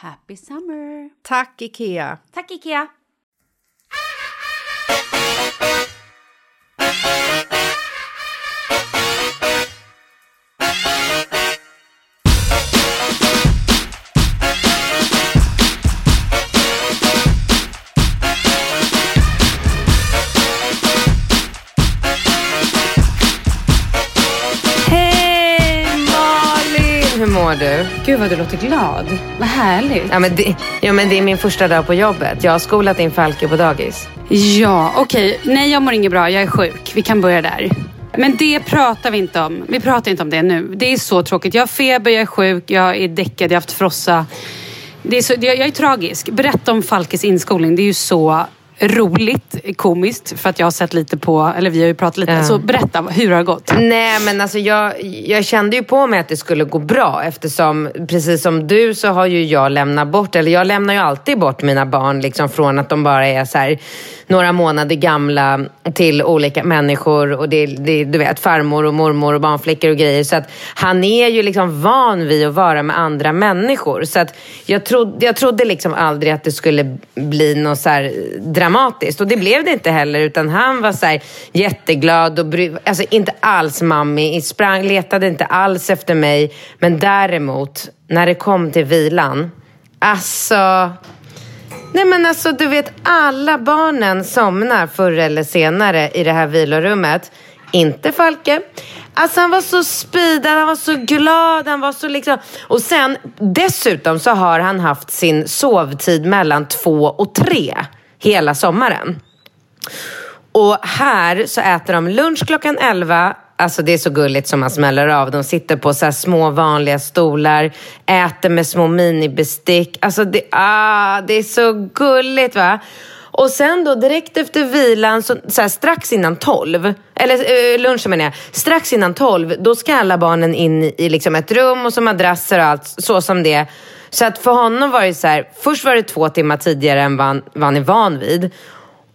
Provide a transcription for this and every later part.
Happy summer! Tack, Ikea! Tack, Ikea! Gud vad du låter glad. Vad härligt. Ja men det, ja, men det är min första dag på jobbet. Jag har skolat in Falke på dagis. Ja, okej. Okay. Nej, jag mår inget bra. Jag är sjuk. Vi kan börja där. Men det pratar vi inte om. Vi pratar inte om det nu. Det är så tråkigt. Jag har feber, jag är sjuk, jag är däckad, jag har haft frossa. Det är så, jag är tragisk. Berätta om Falkes inskolning. Det är ju så roligt, komiskt, för att jag har sett lite på, eller vi har ju pratat lite. Ja. Så berätta, hur har det gått? Nej men alltså jag, jag kände ju på mig att det skulle gå bra eftersom precis som du så har ju jag lämnat bort, eller jag lämnar ju alltid bort mina barn liksom från att de bara är så här, några månader gamla till olika människor och det, det, du vet farmor och mormor och barnflickor och grejer. Så att han är ju liksom van vid att vara med andra människor. Så att jag, trodde, jag trodde liksom aldrig att det skulle bli något så här dramatiskt och det blev det inte heller utan han var så här jätteglad och bry, alltså inte alls mammi, sprang, letade inte alls efter mig. Men däremot, när det kom till vilan, alltså Nej men alltså du vet alla barnen somnar förr eller senare i det här vilorummet. Inte Falke, Alltså han var så speedad, han var så glad, han var så liksom... Och sen dessutom så har han haft sin sovtid mellan två och tre hela sommaren. Och här så äter de lunch klockan 11. Alltså det är så gulligt som man smäller av. De sitter på så små vanliga stolar, äter med små minibestick. Alltså det, ah, det är så gulligt va. Och sen då direkt efter vilan, så, så här, strax innan tolv, eller eh, lunchen menar jag, strax innan tolv, då ska alla barnen in i, i liksom ett rum och så madrasser och allt, så som det så att för honom var det så här, först var det två timmar tidigare än vad han, vad han är van vid.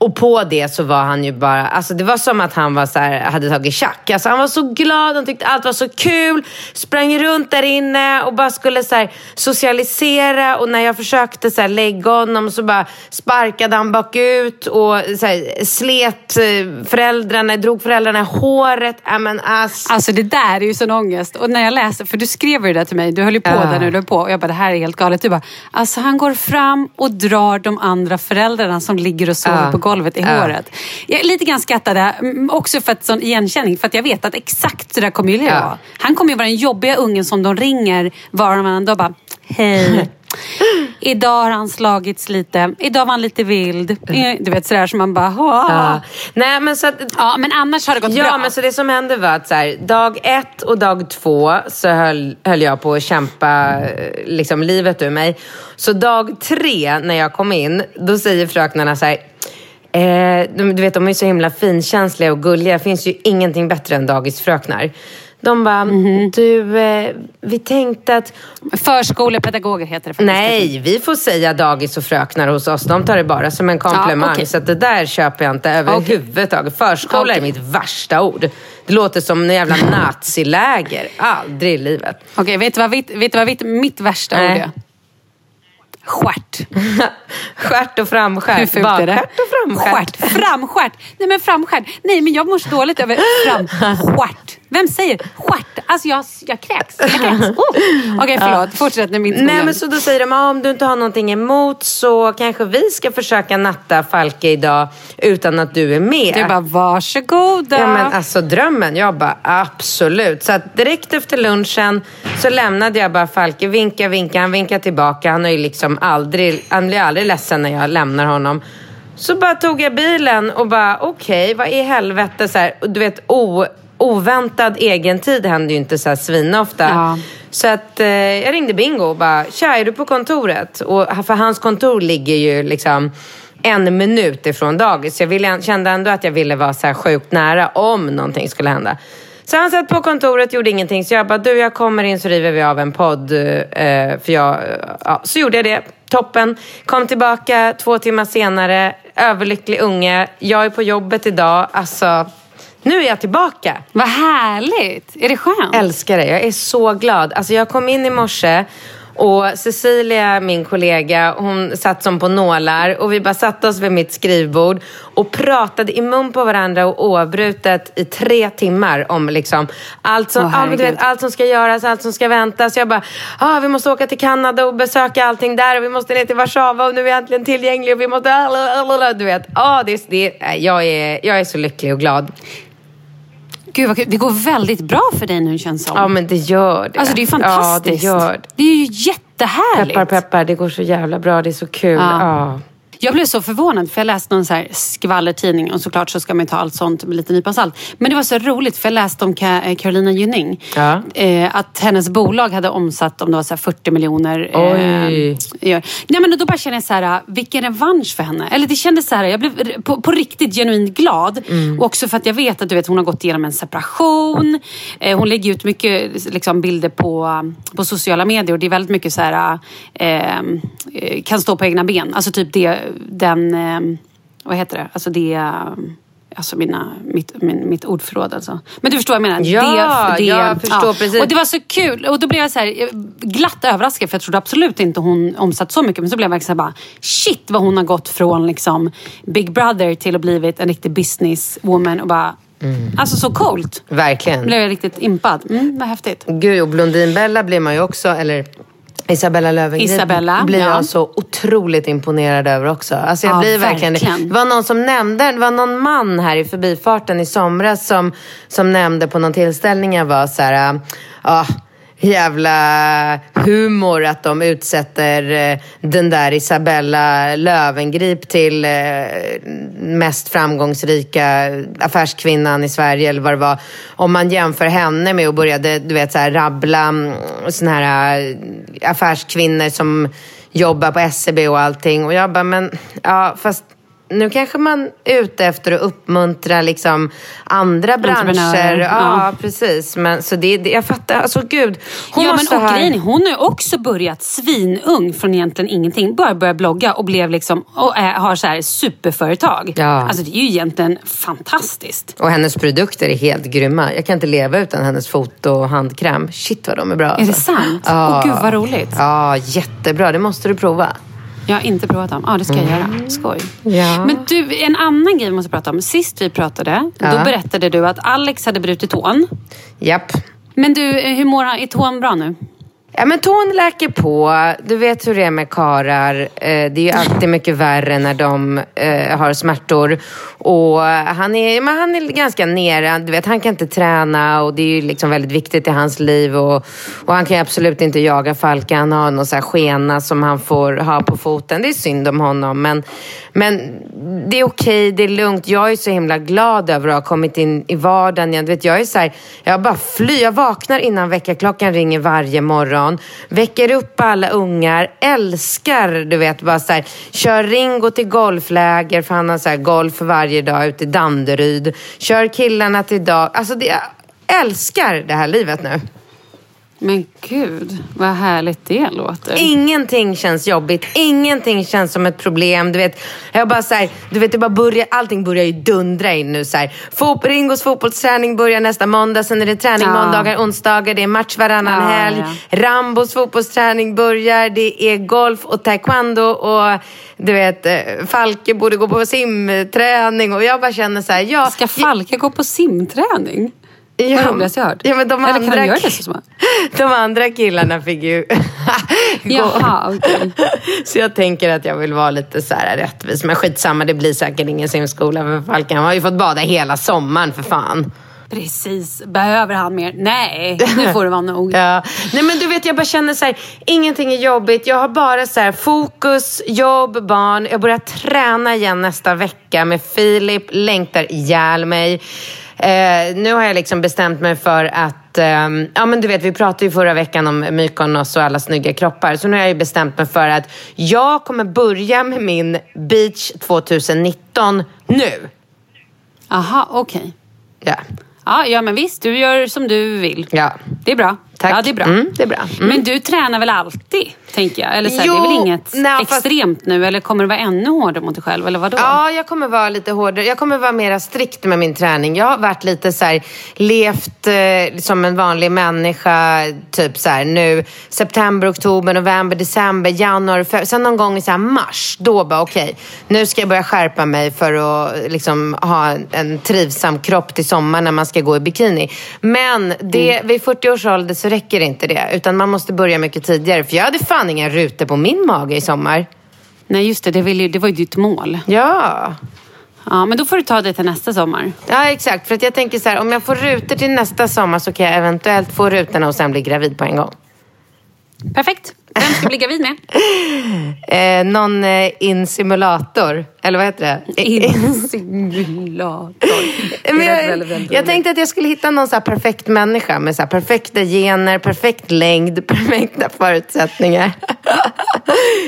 Och på det så var han ju bara, alltså det var som att han var så här, hade tagit tjack. Alltså han var så glad, han tyckte allt var så kul. Sprang runt där inne och bara skulle så här, socialisera. Och när jag försökte så här, lägga honom så bara sparkade han bakut och så här, slet eh, föräldrarna, drog föräldrarna i håret. Ja, men, ass. Alltså det där är ju sån ångest. Och när jag läste, för du skrev ju det till mig, du höll ju på Ja. där när du höll på. Och jag bara, det här är helt galet. Du bara, alltså han går fram och drar de andra föräldrarna som ligger och sover Ja. på golvet i Ja. håret. Jag är lite grann skattade, mm, också för att sån igenkänning. För att jag vet att exakt så där kommer ju Leo Ja. vara. Han kommer ju vara den jobbiga ungen som de ringer var och varannan dag och bara, hej. Idag har han slagits lite. Idag var han lite vild. Eh, Du vet sådär som man bara, ja. Nej men så att, ja. Men annars har det gått Ja, bra. men så det som hände var att så här, dag ett och dag två så höll, höll jag på att kämpa eh, liksom, livet ur mig. Så dag tre när jag kom in, då säger fröknarna så här, eh, de, du vet de är så himla finkänsliga och gulliga. Det finns ju ingenting bättre än dagisfröknar. De bara, Mhm. du, eh, vi tänkte att Förskolepedagoger heter det faktiskt. Nej, vi får säga dagis och fröknar hos oss. De tar det bara som en komplimang. Ja, okej. Så att det där köper jag inte överhuvudtaget. Förskola Okej. är mitt värsta ord. Det låter som en jävla naziläger. Aldrig i livet. Okej, vet du vad, mitt- vet du vad mitt, mitt värsta Nej. ord är? Stjärt. Stjärt och framstjärt. Hur fult är det? Bakstjärt och framstjärt. Stjärt. Framstjärt. Nej men framstjärt. Nej men jag mår så dåligt över framstjärt. Vem säger stjärt? Alltså jag, jag kräks. Jag kräks. Oh. Okej förlåt, fortsätt med min skola. Nej men så då säger de, ah, om du inte har någonting emot så kanske vi ska försöka natta Falke idag utan att du är med. Du bara varsågoda. Ja men alltså drömmen. Jag bara absolut. Så direkt efter lunchen så lämnade jag bara Falke. Vinka, vinka. Han vinkar tillbaka. Han är ju liksom aldrig, han blir aldrig ledsen när jag lämnar honom. Så bara tog jag bilen och bara okej, vad i helvete så här, Du vet o, oväntad egentid händer ju inte så här svinofta. Ja. Så att eh, jag ringde Bingo och bara, tja är du på kontoret? Och för hans kontor ligger ju liksom en minut ifrån dagis. Så jag ville, kände ändå att jag ville vara så här sjukt nära om någonting skulle hända. Så han satt på kontoret, gjorde ingenting. Så jag bara, du jag kommer in så river vi av en podd. Eh, för jag, ja, så gjorde jag det. Toppen. Kom tillbaka två timmar senare. Överlycklig unge. Jag är på jobbet idag. Alltså, nu är jag tillbaka. Vad härligt. Är det skönt? Älskar det. Jag är så glad. Alltså jag kom in i morse och Cecilia, min kollega, hon satt som på nålar och vi bara satte oss vid mitt skrivbord och pratade i mun på varandra och oavbrutet i tre timmar om liksom allt som, herregud. vet, allt som ska göras, allt som ska väntas. Jag bara, ah, vi måste åka till Kanada och besöka allting där och vi måste ner till Warszawa och nu är jag äntligen tillgänglig och vi måste... Du vet, ah, det, det, jag, är, jag är så lycklig och glad. Gud vad kul. Det går väldigt bra för dig nu känns som. Ja, men det gör det. Alltså det är fantastiskt. Ja, det gör det. Det är ju jättehärligt. Peppar, peppar. Det går så jävla bra. Det är så kul. Ja. Ja. Jag blev så förvånad för jag läste någon så här skvallertidning och såklart så ska man ju ta allt sånt med lite nypa salt. Men det var så roligt för jag läste om eh, Carolina Gynning. Ja. Eh, att hennes bolag hade omsatt om det var så här 40 miljoner. Eh, Oj. ja. Nej men då bara känner jag så här, vilken revansch för henne. Eller det kändes så här, jag blev på, på riktigt genuint glad. Mm. Och också för att jag vet att du vet, hon har gått igenom en separation. Eh, hon lägger ut mycket liksom, bilder på, på sociala medier och det är väldigt mycket så här, eh, eh, kan stå på egna ben. Alltså typ det, den, eh, vad heter det, alltså det Alltså mina, mitt, min, mitt ordförråd alltså. Men du förstår vad jag menar? Ja, jag förstår precis. Och det var så kul. Och då blev jag så här, eh, glatt överraskad för jag trodde absolut inte hon omsatt så mycket. Men så blev jag verkligen så här bara, shit vad hon har gått från liksom Big Brother till att blivit en riktig businesswoman och bara, alltså så coolt. Verkligen. Blev jag riktigt impad. Mm, vad häftigt. Gud, och Blondinbella blir man ju också, eller Isabella Löwengrip Isabella, blir ja. jag så otroligt imponerad över också. Alltså jag Ja, blir verkligen, verkligen. det var någon som nämnde, det var någon man här i förbifarten i somras som, som nämnde på någon tillställning jag var så här, ja, jävla humor att de utsätter eh, den där Isabella Löwengrip till eh, mest framgångsrika affärskvinnan i Sverige eller vad det var. Om man jämför henne med och började du vet, så här, rabbla mm, såna här eh, affärskvinnor som jobbar på SCB och allting. Och jag bara, men ja, fast nu kanske man är ute efter att uppmuntra liksom andra branscher. Ja, ja. precis. Men, så det, det, jag fattar, alltså gud. Hon ja, måste men och ha... grejen, hon har också börjat svinung från egentligen ingenting. Bara börjat blogga och blev liksom och är, har så här superföretag. Ja. Alltså det är ju egentligen fantastiskt. Och hennes produkter är helt grymma. Jag kan inte leva utan hennes foto och handkräm. Shit vad de är bra. Är det sant? Åh, gud, vad roligt. Ja, jättebra. Det måste du prova. Jag har inte provat dem. Ja, det ska jag göra. Skoj. Ja. Men du, en annan grej vi måste prata om. Sist vi pratade, Ja. då berättade du att Alex hade brutit tån. Japp. Men du, hur mår han? Är tån bra nu? Ja, men tån läker på. Du vet hur det är med karar. Eh, Det är ju alltid mycket värre när de eh, har smärtor. Och han är, men han är ganska nere. Du vet, han kan inte träna och det är ju liksom väldigt viktigt i hans liv. Och, och han kan ju absolut inte jaga Falken. Han har någon så här skena som han får ha på foten. Det är synd om honom. Men, men det är okej, det är lugnt. Jag är så himla glad över att ha kommit in i vardagen igen. Du vet, jag är så här, jag bara flyr. Jag vaknar innan väckarklockan ringer varje morgon. Väcker upp alla ungar. Älskar, du vet, bara så här, kör Ringo till golfläger för han har så här golf varje dag ute i Danderyd. Kör killarna till dag. Alltså, det, jag älskar det här livet nu. Men gud, vad härligt det låter. Ingenting känns jobbigt. Ingenting känns som ett problem. Du vet, jag bara så här, du vet, det bara börjar, allting börjar ju dundra in nu. Så här. Fot, Ringos fotbollsträning börjar nästa måndag. Sen är det träning Ja. måndagar, onsdagar. Det är match varannan Ja, helg. ja. Rambos fotbollsträning börjar. Det är golf och taekwondo. Och du vet, eh, Falke borde gå på simträning. Och jag bara känner så här, ja. Ska Falka gå på simträning? Ja, Vad roligast jag hört. Ja, men de Eller andra, kan han göra det så smart? De andra killarna fick ju gå. Jaha, okej. Så jag tänker att jag vill vara lite så här rättvis. Men skitsamma, det blir säkert ingen simskola för Falken. Han har ju fått bada hela sommaren för fan. Precis. Behöver han mer? Nej, nu får det vara nog. Ja. Nej men du vet, jag bara känner så här, ingenting är jobbigt. Jag har bara så här, fokus, jobb, barn. Jag börjar träna igen nästa vecka med Filip. Längtar ihjäl mig. Eh, nu har jag liksom bestämt mig för att, ehm, ja men du vet vi pratade ju förra veckan om Mykonos och alla snygga kroppar. Så nu har jag ju bestämt mig för att jag kommer börja med min beach 2019 nu. Aha, okej. Ja. Ja, ja, men visst. Du gör som du vill. Ja. Det är bra. Tack. Ja, det är bra. Mm, det är bra. Mm. Men du tränar väl alltid, tänker jag? Eller så här, Jo, det är väl inget nej, fast- extremt nu? Eller kommer du vara ännu hårdare mot dig själv? Eller vadå? Ja, jag kommer vara lite hårdare. Jag kommer vara mer strikt med min träning. Jag har varit lite så här, levt eh, som en vanlig människa, typ så här nu september, oktober, november, december, januari, februari. Sen någon gång i så här mars, då bara okej, nu ska jag börja skärpa mig för att liksom ha en, en trivsam kropp till sommaren när man ska gå i bikini. Men det, Mm. vid 40 års ålder så räcker inte det, utan man måste börja mycket tidigare. För jag hade fan inga rutor på min mage i sommar. Nej, just det. Det, ju, det var ju ditt mål. Ja. Ja, men då får du ta det till nästa sommar. Ja, exakt. För att jag tänker så här, om jag får rutor till nästa sommar så kan jag eventuellt få rutorna och sen bli gravid på en gång. Perfekt. Vem ska bli gravid med? Eh, någon eh, insimulator, eller vad heter det? Insimulator. Men jag, jag tänkte att jag skulle hitta någon så perfekt människa med så perfekta gener, perfekt längd, perfekta förutsättningar.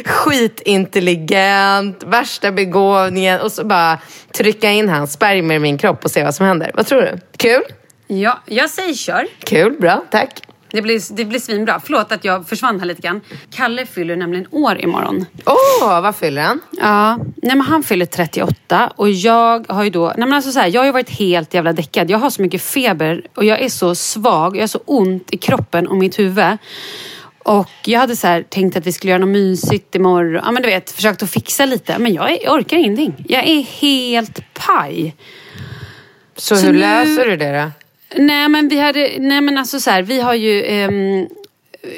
Skitintelligent, värsta begåvningen och så bara trycka in hans spermier i min kropp och se vad som händer. Vad tror du? Kul? Ja, jag säger kör. Kul, bra, tack. Det blir, det blir svinbra. Förlåt att jag försvann här lite grann. Kalle fyller nämligen år imorgon. Åh, vad fyller han? Ja, nej men han fyller 38 och jag har ju då, nej men alltså så här, jag har ju varit helt jävla däckad. Jag har så mycket feber och jag är så svag, jag har så ont i kroppen och mitt huvud. Och jag hade så här, tänkt att vi skulle göra något mysigt imorgon. Ja men du vet, försökt att fixa lite. Men jag, är, jag orkar ingenting. Jag är helt paj. Så, Så hur nu- löser du det då? Nej men vi hade, nej men alltså så här, vi har ju um,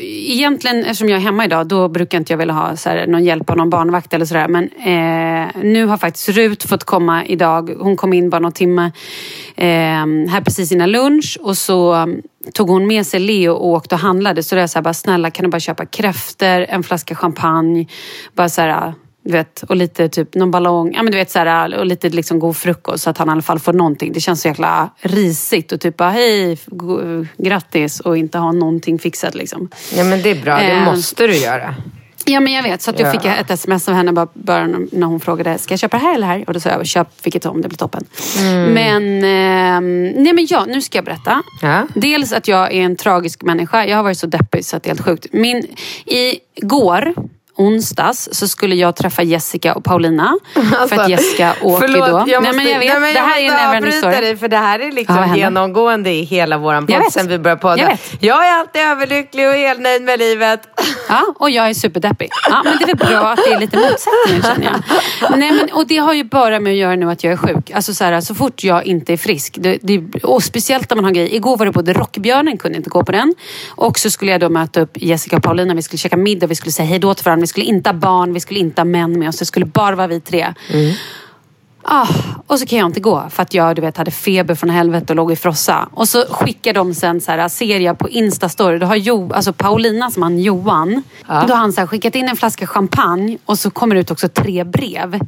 egentligen, eftersom jag är hemma idag, då brukar inte jag vilja ha så här, någon hjälp av någon barnvakt eller sådär. Men eh, nu har faktiskt Rut fått komma idag. Hon kom in bara någon timme eh, här precis innan lunch. Och så tog hon med sig Leo och åkte och handlade. Så då är jag så här, bara snälla kan du bara köpa kräfter, en flaska champagne. Bara så här, du vet, och lite typ någon ballong, ja men du vet så här, och lite liksom god frukost så att han i alla fall får någonting. Det känns så jäkla risigt och typ bara hej, grattis och inte ha någonting fixat liksom. Ja men det är bra, det Eh. måste du göra. Ja men jag vet, så att jag Ja. fick ett sms av henne bara, bara när hon frågade ska jag köpa det här eller det här? Och då sa jag köp vilket som, det blir toppen. Men, ehm, nej men ja, nu ska jag berätta. Ja. Dels att jag är en tragisk människa. Jag har varit så deppig så att det är helt sjukt. Min, igår, onsdags, så skulle jag träffa Jessica och Paulina. för att Jessica åker Alltså, förlåt, då. Jag måste, nej, men jag vet, nej, men det här är en avbryta story. dig för det här är Ja, liksom händer? genomgående i hela Jag podd sen vi började podda. Jag vet. Jag är alltid överlycklig och helt nöjd med livet. Ja, och jag är superdeppig. Ja, men det är väl bra att det är lite motsättningar känner jag. Nej, men, och det har ju bara med att göra nu att jag är sjuk. Alltså så, här, så fort jag inte är frisk. Det, det, och speciellt när man har grejer. Igår var det både Rockbjörnen, kunde inte gå på den. Och så skulle jag då möta upp Jessica och Paulina. Vi skulle käka middag, vi skulle säga hej då till varandra. Vi skulle inte ha barn, vi skulle inte ha män med oss. Det skulle bara vara vi tre. Mm. Ah, och så kan jag inte gå för att jag du vet, hade feber från helvete och låg i frossa. Och så skickar de sen så här, ser jag på Instastory. Då har jo, alltså Paulinas man Johan, då har han så här, skickat in en flaska champagne och så kommer det ut också tre brev.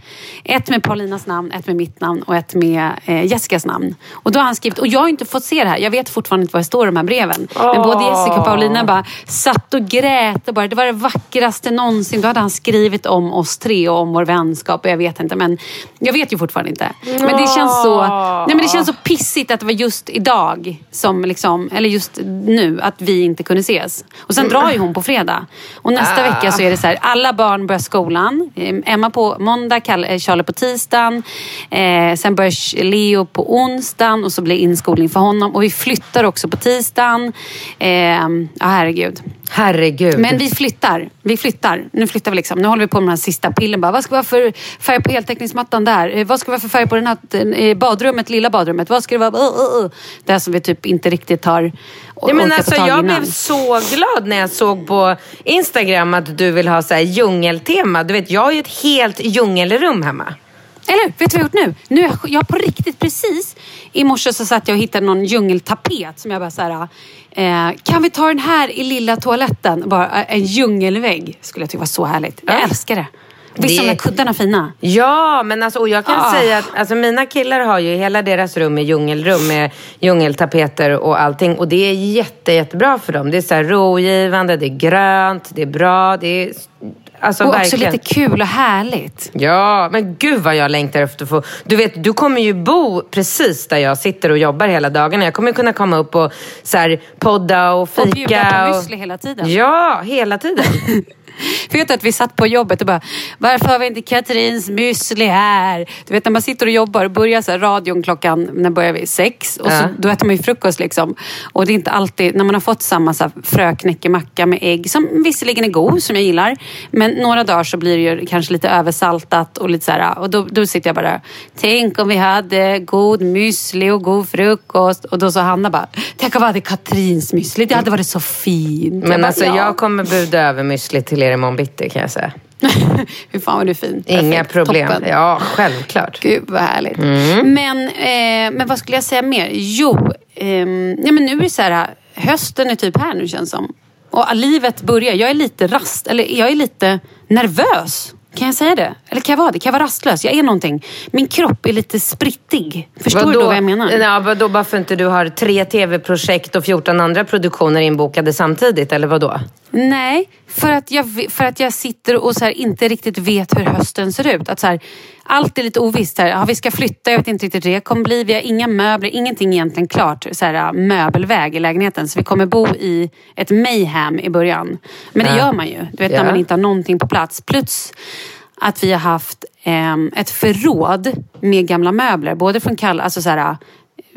Ett med Paulinas namn, ett med mitt namn och ett med eh, Jessicas namn. Och då har han skrivit, och jag har inte fått se det här. Jag vet fortfarande inte vad det står i de här breven. Men både Jessica och Paulina bara satt och grät och bara, det var det vackraste någonsin. Då hade han skrivit om oss tre och om vår vänskap och jag vet inte. Men jag vet ju fortfarande inte. Men det känns så, nej men det känns så pissigt att det var just idag, som liksom, eller just nu, att vi inte kunde ses. Och sen drar ju hon på fredag. Och nästa vecka så är det så här, alla barn börjar skolan. Eh, Emma på måndag, eh, Charlie på tisdagen. Eh, sen börjar Leo på onsdagen och så blir inskolning för honom. Och vi flyttar också på tisdagen. Eh, ja, herregud. Herregud. Men vi flyttar. Vi flyttar. Nu flyttar vi liksom. Nu håller vi på med den här sista pillen. Bara, vad ska vi ha för färg på heltäckningsmattan där? Eh, Vad ska vi ha för färg på den här, eh, badrummet, lilla badrummet? Vad ska det vara? Uh, uh, uh. Det här som vi typ inte riktigt har Ja, men alltså, jag innan. blev så glad när jag såg på Instagram att du vill ha så här djungeltema. Du vet, jag har ju ett helt djungelrum hemma. Eller vet du vad jag har gjort nu? nu är jag, jag på riktigt precis i morse så satt jag och hittade någon djungeltapet som jag bara så här, eh, kan vi ta den här i lilla toaletten? Bara eh, en djungelvägg. Skulle jag tycka var så härligt. Jag Ja. älskar det. Visst är de där kuddarna fina? Ja, men alltså, och jag kan Ah. säga att alltså, mina killar har ju hela deras rum är djungelrum med djungeltapeter och allting. Och det är jätte, jättebra för dem. Det är så här rogivande, det är grönt, det är bra. Det är alltså Och också verkligen. lite kul och härligt. Ja, men gud vad jag längtar efter att få... Du vet, du kommer ju bo precis där jag sitter och jobbar hela dagarna. Jag kommer kunna komma upp och så här, podda och fika. Och bjuda på müsli hela tiden. Ja, hela tiden. För vet du att vi satt på jobbet och bara, varför har vi inte Katrins müsli här? Du vet när man sitter och jobbar och börjar så här, radion klockan, när börjar vi? Sex. Och så, Ja. då äter man ju frukost liksom. Och det är inte alltid, när man har fått samma så här, fröknäckemacka med ägg, som visserligen är god, som jag gillar. Men några dagar så blir det ju kanske lite översaltat och lite så här, och då, då sitter jag bara. Tänk om vi hade god müsli och god frukost. Och då sa Hanna bara, tänk om vi hade Katrins müsli, det hade varit så fint. Men bara, alltså "Ja." jag kommer buda över müsli till er imorgon bitti kan jag säga. Hur fan vad du fin. Inga Perfekt. problem. Toppen. Ja, självklart. Gud vad härligt. Mm. Men, eh, men vad skulle jag säga mer? Jo, ehm, ja, men nu är det så här, hösten är typ här nu känns som. Och livet börjar. Jag är lite rast, eller jag är lite nervös. Kan jag säga det? Eller kan jag vara det? Kan jag vara rastlös? Jag är någonting. Min kropp är lite sprittig. Förstår du då vad jag menar? Ja, vadå, bara för inte du har tre tv-projekt och 14 andra produktioner inbokade samtidigt, eller vad då? Nej, för att jag, för att jag sitter och så här inte riktigt vet hur hösten ser ut. Att så här, allt är lite ovisst. Här. Ja, vi ska flytta, jag vet inte riktigt hur det kommer bli. Vi har inga möbler, ingenting egentligen klart. Så här, möbelväg i lägenheten. Så vi kommer bo i ett mayhem i början. Men det gör man ju. Du vet Ja. när man inte har någonting på plats. Plus att vi har haft ehm, ett förråd med gamla möbler. Både från Kalle, alltså så här,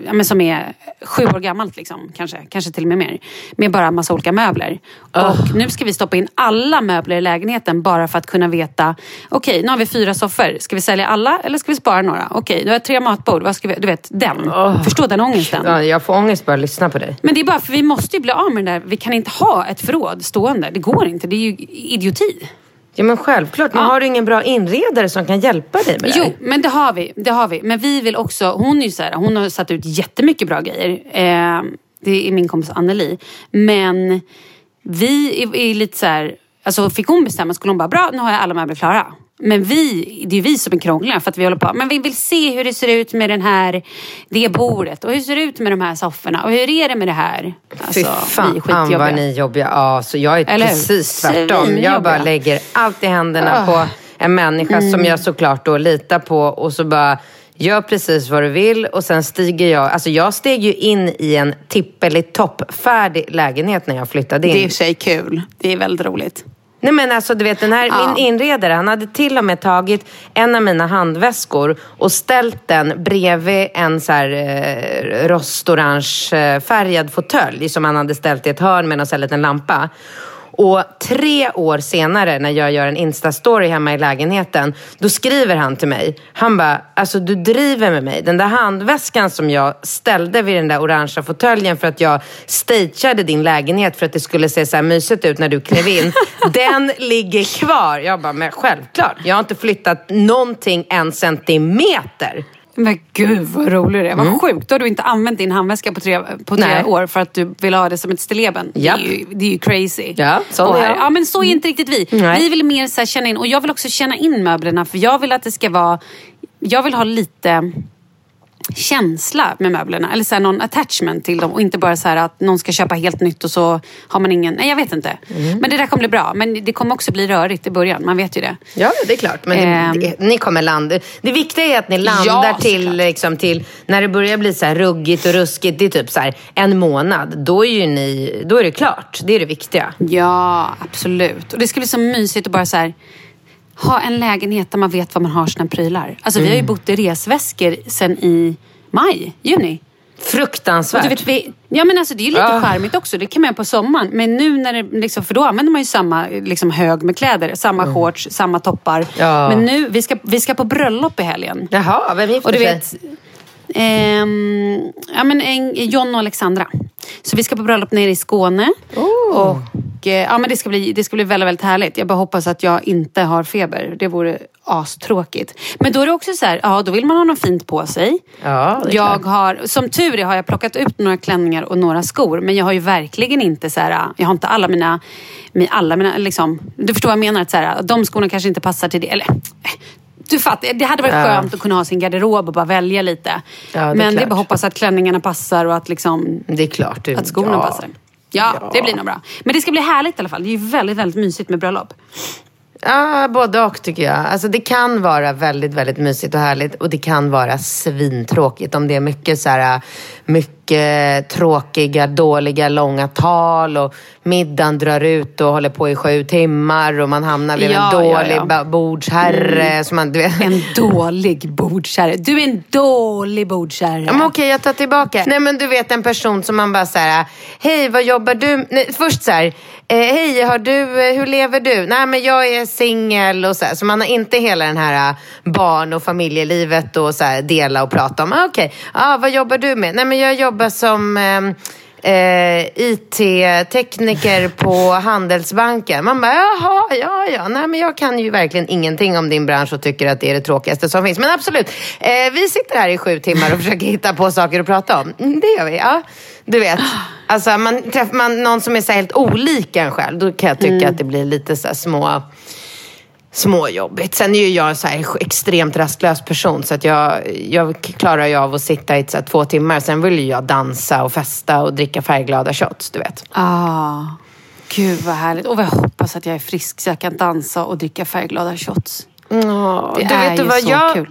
ja, men som är sju år gammalt liksom, kanske, kanske till och med mer. Med bara massa olika möbler. Och nu ska vi stoppa in alla möbler i lägenheten bara för att kunna veta, okej nu har vi fyra soffor, ska vi sälja alla eller ska vi spara några? Okej, du har tre matbord, vad ska vi, du vet den. Förstå den ångesten. Ja, jag får ångest bara att lyssna på dig. Men det är bara för vi måste ju bli av med det där, vi kan inte ha ett förråd stående. Det går inte, det är ju idioti. Ja men självklart, men Ja. har du ingen bra inredare som kan hjälpa dig med det Jo, men det har vi. Det har vi. Men vi vill också, hon är ju så här, hon har satt ut jättemycket bra grejer. Eh, det är min kompis Anneli. Men vi är, är lite så här, alltså fick hon bestämma skulle hon bara, bra nu har jag alla möbler klara. Men vi, det är vi som är krångliga för att vi håller på. Men vi vill se hur det ser ut med den här, det bordet och hur ser det ut med de här sofforna och hur är det med det här? Fy Alltså, vi fan vad ni är jobbiga. Ja, så jag är Eller hur? precis tvärtom. Jag bara lägger allt i händerna på en människa som jag såklart då litar på och så bara Gör precis vad du vill och sen stiger jag... Alltså jag steg ju in i en tippelig toppfärdig lägenhet när jag flyttade in. Det är i och för sig kul. Det är väldigt roligt. Nej men alltså du vet den här, Ja. min inredare han hade till och med tagit en av mina handväskor och ställt den bredvid en så här eh, rostorange eh, färgad fåtölj som han hade ställt i ett hörn med en liten lampa. Och tre år senare när jag gör en instastory hemma i lägenheten, då skriver han till mig. Han bara, alltså du driver med mig. Den där handväskan som jag ställde vid den där orangea fåtöljen för att jag stageade din lägenhet för att det skulle se så här mysigt ut när du klev in. den ligger kvar. Jag bara, men självklart. Jag har inte flyttat någonting en centimeter. Men gud vad rolig det är. Vad sjukt. Då har du inte använt din handväska på tre, på tre Mm. Nej. år för att du vill ha det som ett stilleben. Japp. Det, är ju, det är ju crazy. Ja, Och är jag. Ja, men så är inte riktigt vi. Nej. Vi vill mer så känna in. Och jag vill också känna in möblerna för jag vill att det ska vara... Jag vill ha lite känsla med möblerna. Eller så här, någon attachment till dem. Och inte bara så här att någon ska köpa helt nytt och så har man ingen... Nej, jag vet inte. Mm. Men det där kommer bli bra. Men det kommer också bli rörigt i början. Man vet ju det. Ja, det är klart. Men Ehm. det, det, ni kommer landa. Det viktiga är att ni landar Ja, till, liksom, till, när det börjar bli så här ruggigt och ruskigt, det är typ så här en månad. Då är ju ni, då är det klart. Det är det viktiga. Ja, absolut. Och det ska bli så mysigt att bara så här, ha en lägenhet där man vet var man har sina prylar. Alltså vi har ju Mm. bott i resväskor sen i maj, juni. Och Fruktansvärt. du vet, vi, ja men alltså det är ju lite Ah. charmigt också. Det kan man göra på sommaren. Men nu när det liksom, för då använder man ju samma liksom, hög med kläder. Samma shorts, samma toppar. Mm. Ja. Men nu, vi ska, vi ska på bröllop i helgen. Jaha, vem gifter Och sig? vet, ehm, ja, men en, John och Alexandra. Så vi ska på bröllop nere i Skåne. Och eh, ja, men det ska, bli, det ska bli väldigt, väldigt härligt. Jag bara hoppas att jag inte har feber. Det vore astråkigt. Men då är det också så här, ja då vill man ha något fint på sig. Ja, det jag klart. har, som tur är har jag plockat ut några klänningar och några skor. Men jag har ju verkligen inte så här, jag har inte alla mina, mi- alla mina liksom, du förstår vad jag menar? Att så här, de skorna kanske inte passar till det. Eller, eh, du fattar, det hade varit Ja. skönt att kunna ha sin garderob och bara välja lite. Ja, det Men det är klart. bara att hoppas att klänningarna passar och att, liksom, Det är klart. Att skorna ja. passar. Ja, Ja. det blir nog bra. Men det ska bli härligt i alla fall. Det är ju väldigt, väldigt mysigt med bröllop. Ja, både och tycker jag. Alltså, det kan vara väldigt, väldigt mysigt och härligt och det kan vara svintråkigt om det är mycket så här, mycket tråkiga, dåliga, långa tal och middagen drar ut och håller på i sju timmar och man hamnar vid Ja, en ja, dålig ja. ba- bordsherre. Som man, du vet. En dålig bordsherre. Du är en dålig bordsherre. Ja, men okej, jag tar tillbaka. Nej, men du vet en person som man bara så här, hej, vad jobbar du Nej, Först så här, eh, hej, har du, eh, hur lever du? Nej, men jag är singel och så här. Så man har inte hela den här eh, barn och familjelivet och så här, dela och prata om. Ah, Okej, ah, vad jobbar du med? Nej, men jag jobbar som eh, Eh, IT-tekniker på Handelsbanken. Man bara, jaha, ja, ja. Nej, men jag kan ju verkligen ingenting om din bransch och tycker att det är det tråkigaste som finns. Men absolut, eh, vi sitter här i sju timmar och försöker hitta på saker att prata om. Mm, det gör vi, ja. Du vet, alltså man träffar man någon som är så helt olik en själv, då kan jag tycka att det blir lite så små småjobbigt. Sen är ju jag så här extremt rastlös person så att jag, jag klarar ju av att sitta i så två timmar. Sen vill ju jag dansa och festa och dricka färgglada shots, du vet. Ah, gud vad härligt. Och jag hoppas att jag är frisk så jag kan dansa och dricka färgglada shots. Ja, Det du är vet ju vad så jag, kul.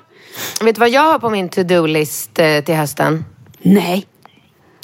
Vet du vad jag har på min to-do-list eh, till hösten? Nej.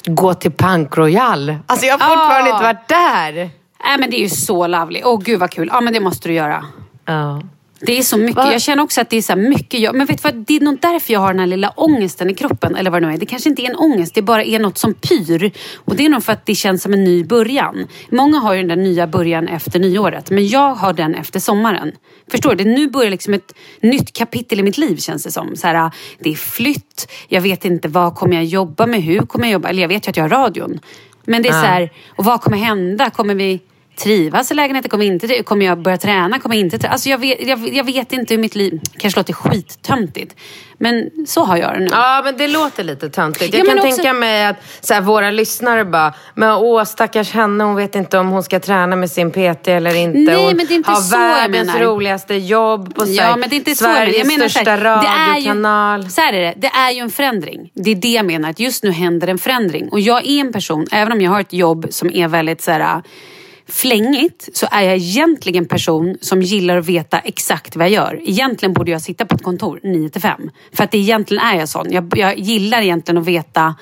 Gå till Punk Royal. Alltså jag har fortfarande Ah. inte varit där. Nej men det är ju så lovely. Åh gud vad kul. Ja men det måste du göra. Ja. Det är så mycket. Va? Jag känner också att det är så mycket jag, Men vet du vad, det är nog därför jag har den här lilla ångesten i kroppen. Eller vad det nu är. Det kanske inte är en ångest, det bara är något som pyr. Och det är nog för att det känns som en ny början. Många har ju den där nya början efter nyåret. Men jag har den efter sommaren. Förstår du? Nu börjar liksom ett nytt kapitel i mitt liv känns det som. Så här, det är flytt, jag vet inte vad kommer jag jobba med, hur kommer jag jobba? Eller jag vet ju att jag har radion. Men det är så här, och vad kommer hända? Kommer vi trivas i lägenheten? Kommer, inte, kommer jag börja träna? Kommer jag inte träna? Alltså jag, vet, jag, jag vet inte hur mitt liv... kanske låter skittöntigt. Men så har jag det nu. Ja, men det låter lite töntigt. Ja, Jag kan men också- tänka mig att så här, våra lyssnare bara, men åh stackars henne, hon vet inte om hon ska träna med sin PT eller inte. Nej, hon men det är inte har så jag världens menar. roligaste jobb på så här, Ja, men det är inte så. Sveriges Jag menar så största här, det är radiokanal. Ju, så här är det. Det är ju en förändring. Det är det jag menar. Att just nu händer en förändring. Och jag är en person, även om jag har ett jobb som är väldigt så här, flängigt så är jag egentligen en person som gillar att veta exakt vad jag gör. Egentligen borde jag sitta på ett kontor 9 till 5. För att det egentligen är jag sån. Jag, jag gillar egentligen att veta,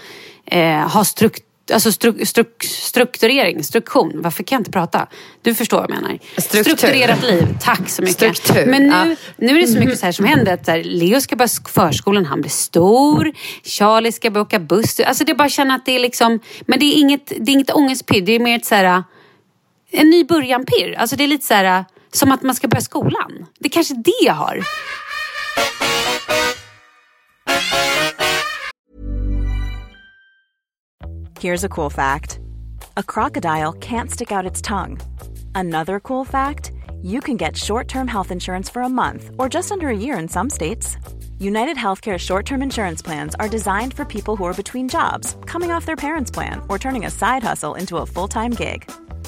eh, ha strukt Alltså stru, struk, strukturering, struktion. Varför kan jag inte prata? Du förstår vad jag menar. Struktur. Strukturerat liv. Tack så mycket. Struktur, Men nu, ja. nu är det så mycket så här som händer. Att här, Leo ska börja sk- förskolan, han blir stor. Charlie ska börja åka buss. Alltså det är bara att känna att det är liksom... Men det är inget, det är inget ångestpirr. Det är mer ett så här, en ny början-pirr. Alltså det är lite så här, äh, som att man ska börja skolan. Det är kanske det jag har. Here's a cool fact a crocodile can't stick out its tongue. Another cool fact you can get short term health insurance for a month or just under a year in some states. United Healthcare short term insurance plans are designed for people who are between jobs, coming off their parents' plan, or turning a side hustle into a full time gig.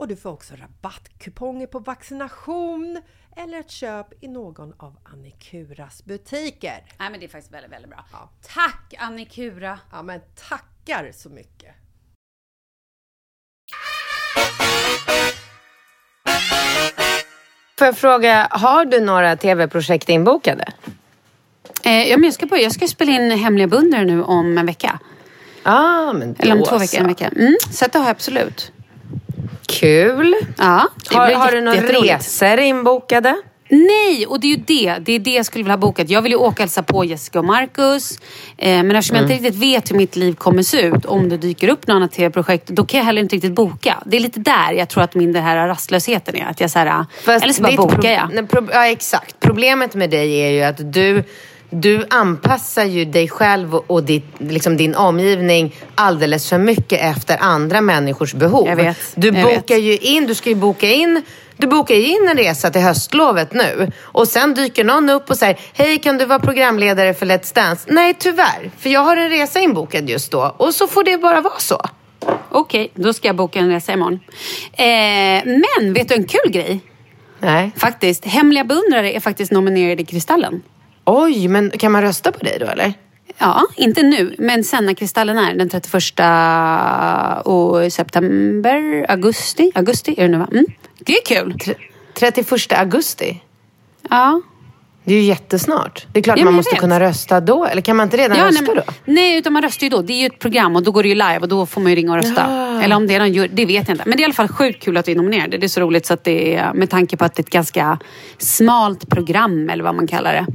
och du får också rabattkuponger på vaccination eller ett köp i någon av Annikuras butiker. Nej, men det är faktiskt väldigt, väldigt bra. Tack Annikura! Ja, men tackar så mycket! Får jag fråga, har du några tv-projekt inbokade? Eh, ja, men jag ska, på, jag ska spela in Hemliga beundrare nu om en vecka. Ja, men Eller om två veckor, en vecka. Mm, så det har jag absolut. Kul. Ja, Har, har du några resor inbokade? Nej, och det är ju det. Det är det jag skulle vilja ha bokat. Jag vill ju åka och hälsa på Jessica och Marcus. Eh, men eftersom jag inte Mm. riktigt vet hur mitt liv kommer se ut, om det dyker upp något annat tv-projekt, då kan jag heller inte riktigt boka. Det är lite där jag tror att min det här rastlösheten är. Att jag så här, Fast eller så bara bokar jag. Ja, exakt. Problemet med dig är ju att du, du anpassar ju dig själv och, ditt, liksom din omgivning alldeles för mycket efter andra människors behov. Jag vet, Du jag bokar vet. ju in, du ska ju boka in du bokar ju in en resa till höstlovet nu och sen dyker någon upp och säger Hej, kan du vara programledare för Let's Dance? Nej, tyvärr, för jag har en resa inbokad just då och så får det bara vara så. Okej, då ska jag boka en resa imorgon. Eh, men vet du en kul grej? Nej. Faktiskt, Hemliga beundrare är faktiskt nominerade i Kristallen. Oj, men kan man rösta på dig då eller? Ja, inte nu, men sen när Kristallen är den 31 och september, augusti. Augusti är det nu va? Mm. Det är kul. 31 augusti. Ja. Det är ju jättesnart. Det är klart Ja, man måste vet. kunna rösta då. Eller kan man inte redan Ja, rösta nej, men, då? nej, utan man röstar ju då. Det är ju ett program och då går det ju live och då får man ju ringa och rösta. Eller om det är någon jury, det vet jag inte. Men det är i alla fall sjukt kul att vi är nominerade. Det är så roligt så att det är med tanke på att det är ett ganska smalt program eller vad man kallar det.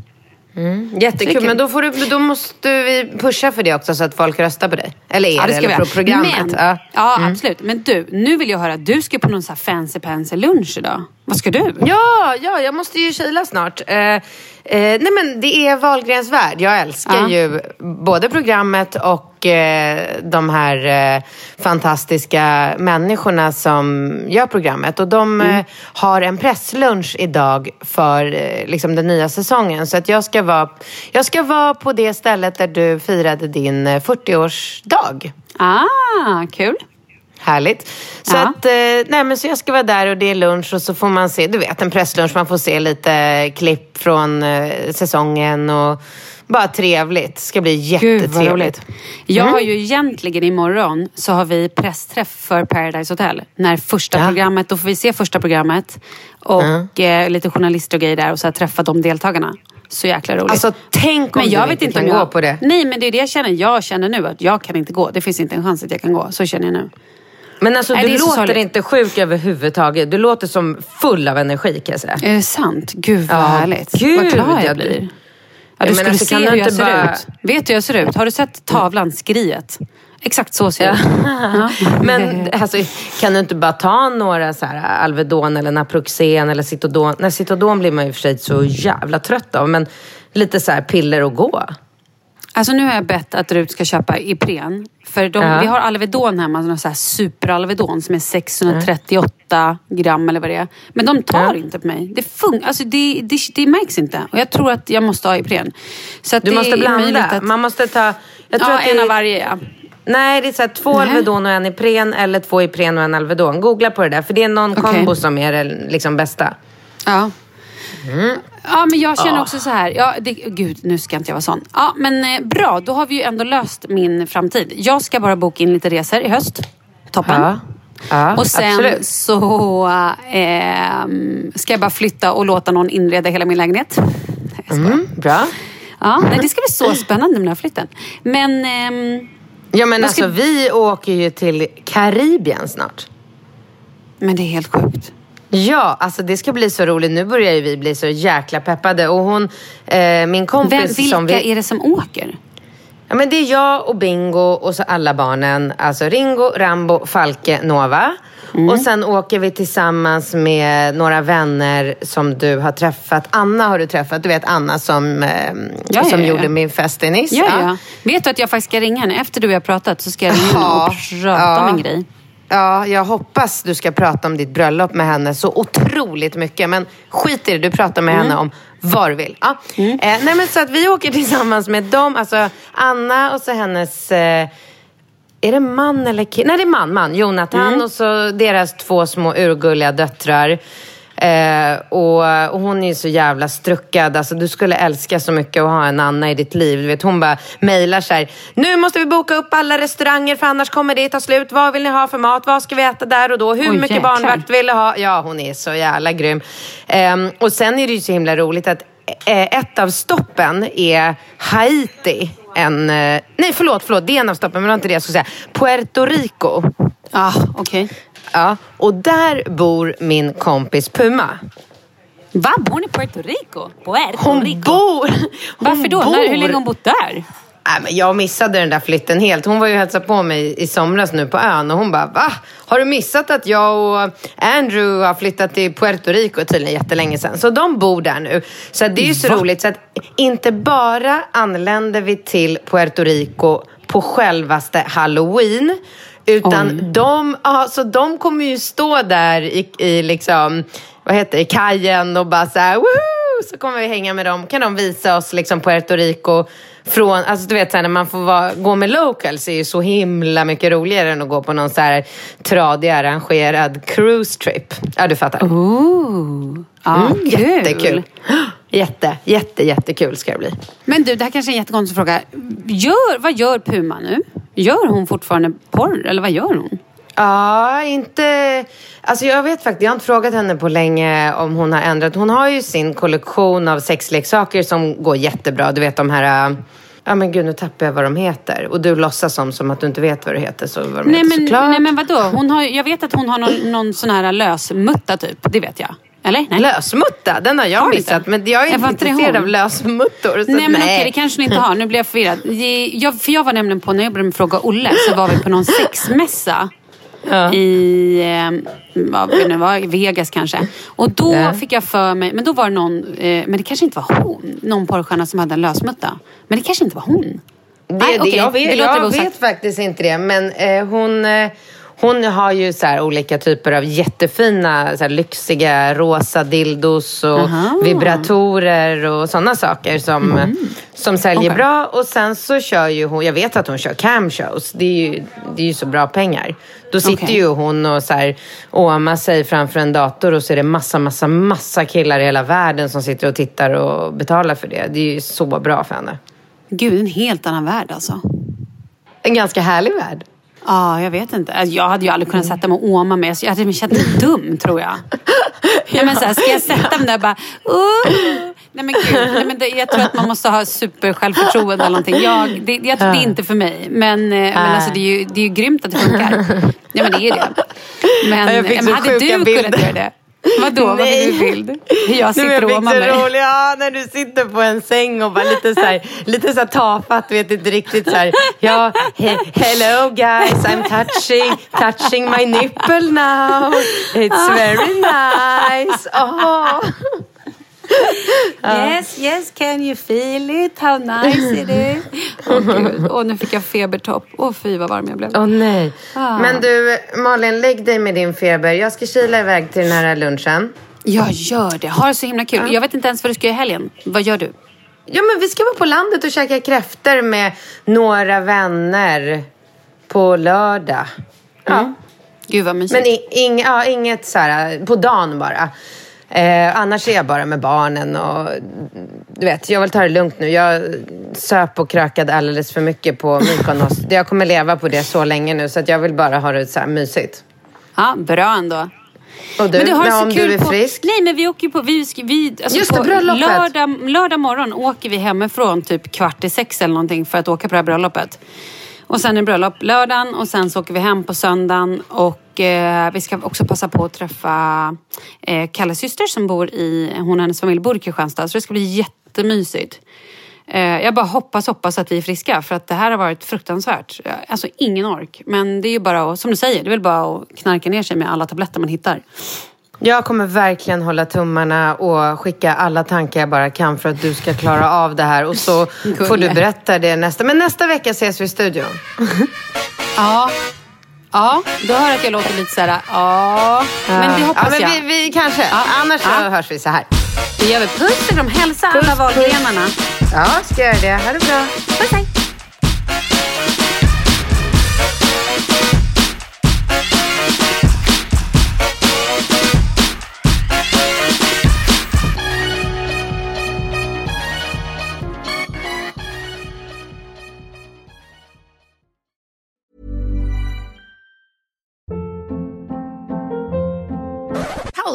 Jättekul. kul. Men då, får du, då måste vi pusha för det också så att folk röstar på dig. Eller er, Ja, eller på programmet. Men, Ja. ja, absolut. Men du, nu vill jag höra. Du ska på någon sån här fancy pansy lunch idag. Vad ska du? Ja, ja, jag måste ju kila snart. Eh, eh, nej men det är Wahlgrens värld. Jag älskar Ja. ju både programmet och eh, de här eh, fantastiska människorna som gör programmet. Och de Mm. eh, har en presslunch idag för eh, liksom den nya säsongen. Så att jag ska, vara, jag ska vara på det stället där du firade din eh, 40-årsdag. Ah, kul. Härligt. Så, Ja. att, eh, nej, men så jag ska vara där och det är lunch och så får man se, du vet en presslunch, man får se lite klipp från eh, säsongen och bara trevligt. Det ska bli Gud jättetrevligt. roligt. Jag har ju egentligen imorgon så har vi pressträff för Paradise Hotel. När första Ja. programmet, då får vi se första programmet. Och eh, lite journalister och grejer där och så träffa de deltagarna. Så jäkla roligt. Alltså tänk om men jag du vet inte kan om jag... gå på det. Nej men det är det jag känner. Jag känner nu att jag kan inte gå. Det finns inte en chans att jag kan gå. Så känner jag nu. Men alltså Nej, du låter inte sjuk överhuvudtaget. Du låter som full av energi kan jag säga. Är det sant? Gud vad Ja, härligt. gud, vad glad jag jag blir-. Ja, du men skulle alltså, se hur jag ser bara- ut. Vet du hur jag ser ut? Har du sett tavlan, skriet? Exakt så ser jag ut. Ja. Men alltså, kan du inte bara ta några så här Alvedon eller Naproxen eller Citodon? Nej, Citodon blir man ju för sig så jävla trött av. Men lite så här piller och gå. Alltså nu har jag bett att Rut ska köpa Ipren. För de, Ja. vi har Alvedon hemma, någon så här super-Alvedon som är 638 gram eller vad det är. Men de tar Ja. inte på mig. Det, fun- alltså det, det, det märks inte. Och jag tror att jag måste ha Ipren. Så Du måste blanda. Att, Man måste ta... Jag tror ja, att det en av varje ja. Nej, det är så här, två Nej. Alvedon och en Ipren eller två Ipren och en Alvedon. Googla på det där, för det är någon Okej. kombo som är det liksom bästa. Ja. Mm. Ja, men jag känner också så här. Ja, det, gud, nu ska inte jag vara sån. Ja, men eh, bra. Då har vi ju ändå löst min framtid. Jag ska bara boka in lite resor i höst. Toppen. Ja, ja och sen absolut. så ehm, ska jag bara flytta och låta någon inreda hela min lägenhet. Jag. Mm, bra. Ja, nej, det ska bli så spännande med den här flytten. Men... ehm, Ja men Vad ska- alltså vi åker ju till Karibien snart. men det är helt sjukt. Ja, alltså det ska bli så roligt. Nu börjar ju vi bli så jäkla peppade. Och hon, eh, min kompis Vem, vilka som vi... är det som åker? Ja, men det är jag och Bingo och så alla barnen. Alltså Ringo, Rambo, Falke, Nova. Mm. Och sen åker vi tillsammans med några vänner som du har träffat. Anna har du träffat. Du vet Anna som, eh, Ja, som ja, ja. gjorde min fest i Nice. Ja, ja. Vet du att jag faktiskt ska ringa henne? Efter du och jag har pratat så ska jag ringa henne och prata om en grej. Ja, jag hoppas du ska prata om ditt bröllop med henne så otroligt mycket. Men skit i det, du pratar med Mm. henne om vad du vill. Ja. Eh, nej, men så att vi åker tillsammans med dem, alltså Anna och så hennes... Eh, är det man eller kille? Nej, det är man, man. Jonathan Mm. och så deras två små urgulliga döttrar. Eh, och, och hon är ju så jävla struckad. Alltså, du skulle älska så mycket att ha en Anna i ditt liv. Du vet, hon bara mejlar så här. Nu måste vi boka upp alla restauranger för annars kommer det ta slut. Vad vill ni ha för mat? Vad ska vi äta där och då? Hur Oj, mycket jäklar. barnvakt vill du ha? Ja, hon är så jävla grym. Ehm, och sen är det ju så himla roligt att eh, ett av stoppen är Haiti. En, eh, nej, förlåt, förlåt. Det är en av stoppen, men det var inte det jag skulle säga. Puerto Rico. Ah, okej. Ja, och där bor min kompis Puma. Va? Bor hon i Puerto Rico? Puerto Hon Rico? bor... Hon Varför då? Bor... När, hur länge har hon bott där? Nej, men jag missade den där flytten helt. Hon var ju och hälsade på mig i somras nu på ön och hon bara, va? Har du missat att jag och Andrew har flyttat till Puerto Rico tydligen jättelänge sedan? Så de bor där nu. Så det är ju så roligt. Så att inte bara anländer vi till Puerto Rico på självaste halloween. Utan de, ja, så de kommer ju stå där i, i liksom, vad heter det, kajen och bara så här, Woohoo! så kommer vi hänga med dem. Kan de visa oss liksom Puerto Rico från, alltså du vet så här, när man får vara, gå med locals är ju så himla mycket roligare än att gå på någon så här tradig arrangerad cruise trip. Ja, du fattar. Ooh. Ja, Mm, kul. jättekul. Jätte, jätte, jättekul ska det bli. Men du, det här kanske är en jättekonstig fråga. Gör, vad gör Puma nu? Gör hon fortfarande porr eller vad gör hon? Ja, inte... Alltså jag vet faktiskt, jag har inte frågat henne på länge om hon har ändrat. Hon har ju sin kollektion av sexleksaker som går jättebra. Du vet de här... Ja men gud, nu tappar jag vad de heter. Och du låtsas som, som att du inte vet vad det heter. Så vad de Nej heter men, såklart. nej men vadå? Hon har, jag vet att hon har någon, någon sån här lösmutta typ. Det vet jag. Eller? Nej. Lösmutta, den har jag Har missat. Men jag är Ja, inte intresserad av lösmuttor. Nej men okej, det kanske ni inte har. Nu blir jag förvirrad. Jag, för jag var nämligen på, när jag började med Fråga Olle, så var vi på någon sexmässa. I, eh, vad det nu var, Vegas kanske. Och då Ja. fick jag för mig, men då var det någon, eh, men det kanske inte var hon, någon porrstjärna som hade en lösmutta. Men det kanske inte var hon. Det, Nej, det, okej, jag vet, jag vet faktiskt inte det. Men eh, hon, eh, hon har ju så olika typer av jättefina, så här, lyxiga rosa dildos och Aha. vibratorer och sådana saker som, som säljer Mm. Okej. bra. Och sen så kör ju hon, jag vet att hon kör camshows. Det är ju, det är ju så bra pengar. Då sitter Okej. ju hon och så här, åmar sig framför en dator och så är det massa, massa, massa killar i hela världen som sitter och tittar och betalar för det. Det är ju så bra för henne. Gud, en helt annan värld alltså. En ganska härlig värld. Ja, jag vet inte. Alltså, Jag hade ju aldrig kunnat sätta mig och åma mig. Jag hade känt mig dum, tror jag. Nej, men så här, ska jag sätta mig där och bara... Uh, nej men gud. Nej, men det, jag tror att man måste ha supersjälvförtroende eller någonting. Jag, det, jag tror det är inte för mig. Men, eh, men alltså, det, är ju, det är ju grymt att det funkar. Ja men det är det. Men, Ja, jag fick men hade du sjuka kunnat bilder. göra det? Vadå? Vad fick du bild? Hur jag sitter och åmar mig. så roligt, ja, när du sitter på en säng och bara lite så här, lite så här tafatt, vet inte riktigt så här, ja, he, hello guys, I'm touching, touching my nipple now, it's very nice, oh. Yes, yes, can you feel it? How nice it is? Åh gud, Åh, nu fick jag febertopp. Åh fy vad varm jag blev. Åh nej. Ah. Men du, Malin, lägg dig med din feber. Jag ska kila iväg till den här lunchen. Jag gör det. Ha det så himla kul. Jag vet inte ens vad du ska göra i helgen. Vad gör du? Ja, men vi ska vara på landet och käka kräftor med några vänner på lördag. Ja. Gud vad mysigt. Men i, ing, ja, inget så här på dagen bara. Eh, annars är jag bara med barnen och du vet, jag vill ta det lugnt nu. Jag söp och krökade alldeles för mycket på Mykonos. Jag kommer leva på det så länge nu så att jag vill bara ha det så här mysigt. Ja, bra ändå. Och du, men du har så om kul du är på, frisk? Nej men vi åker på, vi, vi, alltså Just det, bröllopet. lördag, lördag morgon åker vi hemifrån typ kvart i sex eller någonting för att åka på det här bröllopet. Och sen är det bröllop lördagen och sen så åker vi hem på söndagen och eh, vi ska också passa på att träffa eh, Kalles syster som bor i, hon och hennes familj bor i Kristianstad så det ska bli jättemysigt. Eh, jag bara hoppas, hoppas att vi är friska för att det här har varit fruktansvärt. Eh, alltså ingen ork. Men det är ju bara att, som du säger, det är väl bara att knarka ner sig med alla tabletter man hittar. Jag kommer verkligen hålla tummarna och skicka alla tankar jag bara kan för att du ska klara av det här. Och så får du berätta det nästa. Men nästa vecka ses vi i studion. Ja. Ja, du hör att jag låter lite såhär, ja. Men det hoppas ja, men jag. Vi, vi kanske. Ja. Annars så Ja. hörs vi så här. Det gör vi. Puss och kram. Hälsa alla valgrenarna. Ja, ska göra det. Ha det bra. Puss, hej.